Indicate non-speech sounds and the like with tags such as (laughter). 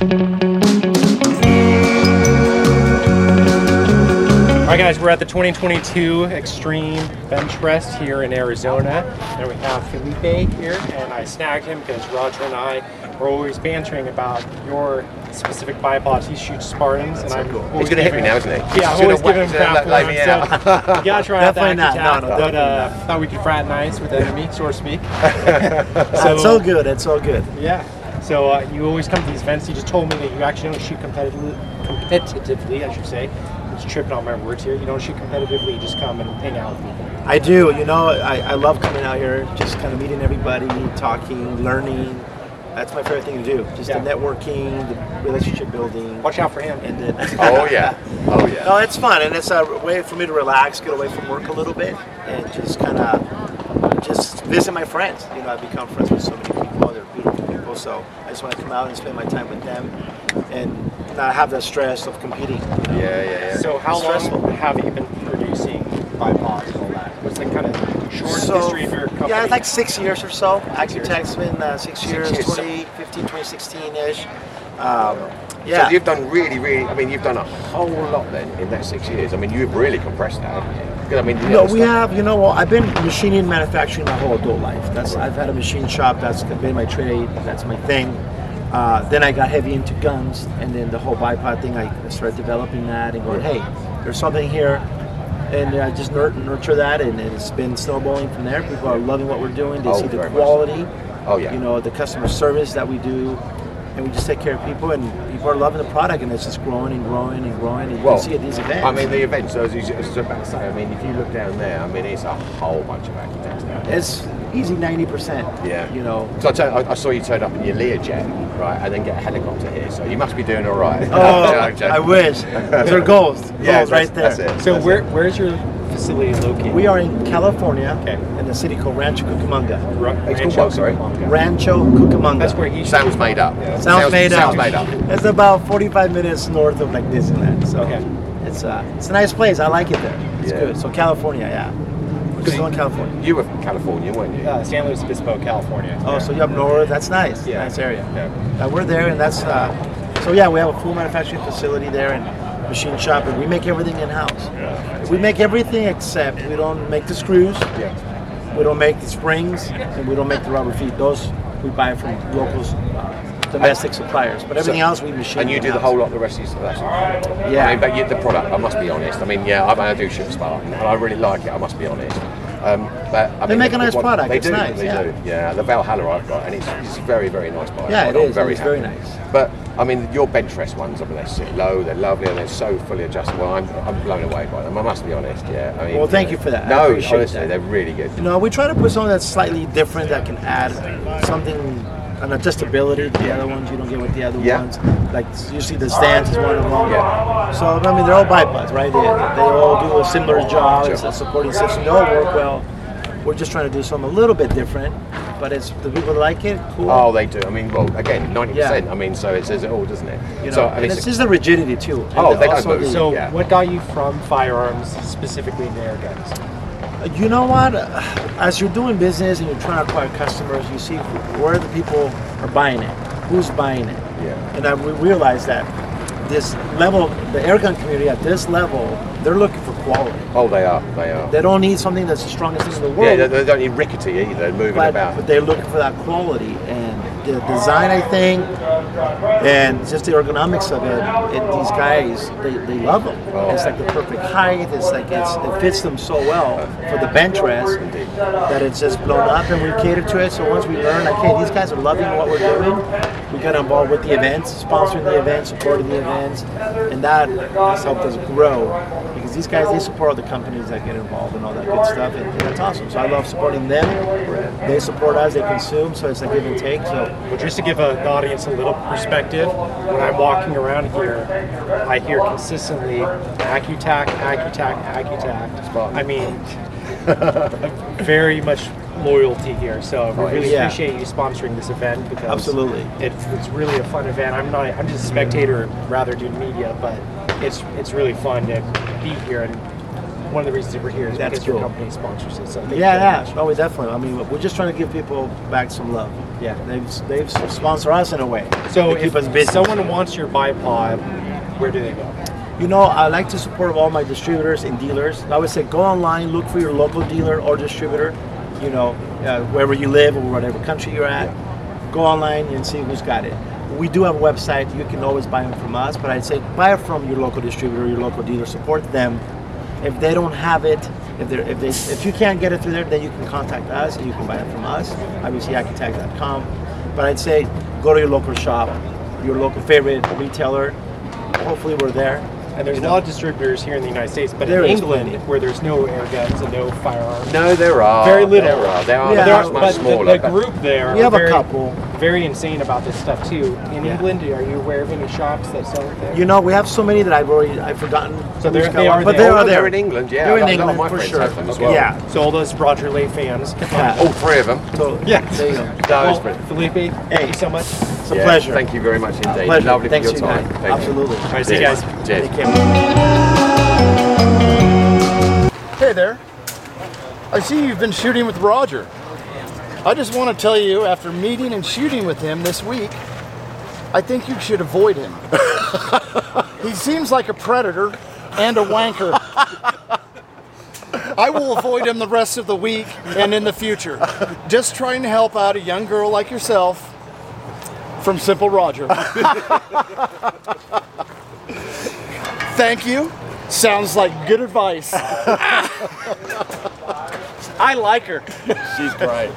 All right, guys, we're at the 2022 Extreme Bench Rest here in Arizona, and we have Felipe here, and I snagged him because Roger and I are always bantering about your specific bipods. He shoots Spartans, and I'm cool. always He's gonna hit me now, isn't he? Yeah, He's I'm always gonna giving him crap he's gonna for him. So you gotta try out the Definitely not. Accu-Tac, No, no, but uh, thought we could fraternize with the enemy, so to speak. (laughs) it's all good. It's all good. Yeah. So uh, you always come to these events. You just told me that you actually don't shoot competitively, competitively, I should say. I'm just tripping on my words here. You don't shoot competitively. You just come and hang out with people. I do. You know, I, I love coming out here, just kind of meeting everybody, talking, learning. That's my favorite thing to do. Just Yeah. the networking, the relationship building, Watch out for him. and then. (laughs) Oh yeah. Oh yeah. No, it's fun, and it's a way for me to relax, get away from work a little bit, and just kind of just visit my friends. You know, I've become friends with so many people. They're beautiful people, so I just want to come out and spend my time with them, and not have that stress of competing. Yeah, yeah, yeah. So how It's stressful. long have you been producing bipods and all that? What's the kind of short So, history of your company? yeah, it's like six years or so. years. Accu-Tac's been uh, six, years, years. 2015, 2016-ish. Um, So yeah. you've done really, really. I mean, you've done a whole lot then in that six years. I mean, you've really compressed that, haven't you? 'Cause, I mean, No, we have. You know what? I've been machining and manufacturing my whole adult life. That's I've had a machine shop. That's been my trade. That's my thing. Uh, then I got heavy into guns, and then the whole bipod thing. I started developing that and going, hey, there's something here, and I just nur- nurture that, and it's been snowballing from there. People are loving what we're doing. They Oh, see the very much. quality. Oh, yeah. You know the customer service that we do. And we just take care of people, and people are loving the product, and it's just growing and growing and growing. And you Well, can see at these events. I mean, the events. As I was about to say, I mean, if you look down there, I mean, it's a whole bunch of Accu-Tacs down there. it's easy ninety percent. Yeah. You know, So I, tell, I, I saw you turn up in your Learjet, right, and then get a helicopter here. So you must be doing all right. Oh, (laughs) Yeah, I'm joking. I wish. Those are goals. (laughs) Goals Yeah, right there. That's it. So that's where it. where's your facility located? We are in California, Okay. in the city called Rancho Cucamonga. Ra- It's called Rancho what, sorry? Cucamonga. Rancho Cucamonga. That's where he Sounds made up. sounds, made sounds up. made up. It's about 45 minutes north of like Disneyland. So Okay. it's uh, it's a nice place. I like it there. It's Yeah. good. So California, yeah. We're still in California. You were from California, weren't you? Uh, San Luis Obispo, California. Oh, so you up north? That's nice. Yeah. Nice area. Yeah. Uh, we're there, and that's uh, so yeah. We have a full manufacturing facility there and machine shop, and we make everything in house. We make everything except we don't make the screws. Yeah. We don't make the springs, and we don't make the rubber feet. Those we buy from locals, uh, domestic suppliers. But everything So- else we machine. And you do the whole lot the rest of. That's Yeah. I mean, but you, the product, I must be honest. I mean, yeah, I, I do ship Spartan, and I really like it. I must be honest. Um, but I They mean, make a nice one- product, They it's do. nice, They yeah. do. Yeah. The Valhalla I've got, and it's, it's very, very nice bike. Yeah, it Very It's very nice. But I mean, your bench rest ones, I mean, they sit low, they're lovely, and they're so fully adjustable. I'm, I'm blown away by them. I must be honest. Yeah. I mean, Well, thank you for that. No, honestly, that. they're really good. You know, we try to put something that's slightly different that can add something, an adjustability to the other ones you don't get with the other Yeah. ones. Like usually the stance is one of them. Yeah. So I mean, they're all bipods, right? They, they all do a similar job. It's a supporting system. They all work well. We're just trying to do something a little bit different, but it's the people that like it. Cool. Oh, they do. I mean, well, again, ninety percent. I mean, so it says it all, doesn't it? you know, so, and it's, it's just the rigidity too. Oh, And they don't move. So, Yeah. what got you from firearms specifically into air guns? You know what? As you're doing business and you're trying to acquire customers, you see where the people are buying it, who's buying it. Yeah. And I we realized that this level, the airgun community at this level, they're looking for quality. oh, they are. They are. They don't need something that's the strongest thing in the world, they, they don't need rickety either. Moving but, about. but they're looking for that quality and the design, I think, and just the ergonomics of it. it these guys, they, they love them. Oh. It's like the perfect height. It's like it's, it fits them so well for the bench rest Indeed. that it's just blown up, and we cater to it. So once we learn, like, hey, these guys are loving what we're doing, we got involved with the events, sponsoring the events, supporting the events, and that has helped us grow these guys they support all the companies that get involved and all that good stuff, and, and that's awesome. So I love supporting them. They support us, they consume, so it's a give and take. So Well, just to give a, the audience a little perspective, when I'm walking around here, I hear consistently Accutac, Accutac, Accutac. I mean, (laughs) very much loyalty here. So we really yeah. appreciate you sponsoring this event because Absolutely. it's, it's really a fun event. I'm not I'm just a spectator, rather doing media, but it's it's really fun to be here and one of the reasons we're here is That's because your company sponsors it. So Yeah, yeah. Oh, we definitely. I mean, we're just trying to give people back some love. Yeah. They've they've sponsored us in a way. So if keep us busy. someone wants your bipod, where do they go? You know, I like to support all my distributors and dealers. I would say go online, look for your local dealer or distributor. You know, uh, wherever you live or whatever country you're at, go online and see who's got it. We do have a website. You can always buy them from us, but I'd say buy from your local distributor, your local dealer. Support them. If they don't have it, if if they if you can't get it through there, then you can contact us and you can buy it from us. Obviously, Accu-Tac.com. But I'd say go to your local shop, your local favorite retailer. Hopefully, we're there. And there's You a lot of distributors here in the United States, but in England, plenty. where there's no air guns and no firearms, No, there are. Very little. There are. There are. Yeah. there much, but smaller. the, the group there We have a couple. very insane about this stuff too. In Yeah. England, are you aware of any shops that sell it there? You know, we have so many that I've already I've forgotten. So they're- they are but there. they Oh, are no, there. in England, yeah. They're in England my for sure. Okay. well. Yeah. So all those Roger Lay fans Yeah. All oh, three of them. So Yeah. there you go. Well. Felipe, thank you so much. It's a Yeah, pleasure. Thank you very much indeed. Pleasure. Lovely Thanks for your time. guys. Thank you. Absolutely. All right, see you guys. Cheers. Hey there. I see you've been shooting with Roger. I just want to tell you, after meeting and shooting with him this week, I think you should avoid him. (laughs) he seems like a predator and a wanker. I will avoid him the rest of the week and in the future. Just trying to help out a young girl like yourself from Simple Roger. Thank you. Sounds like good advice. (laughs) I like her. She's great.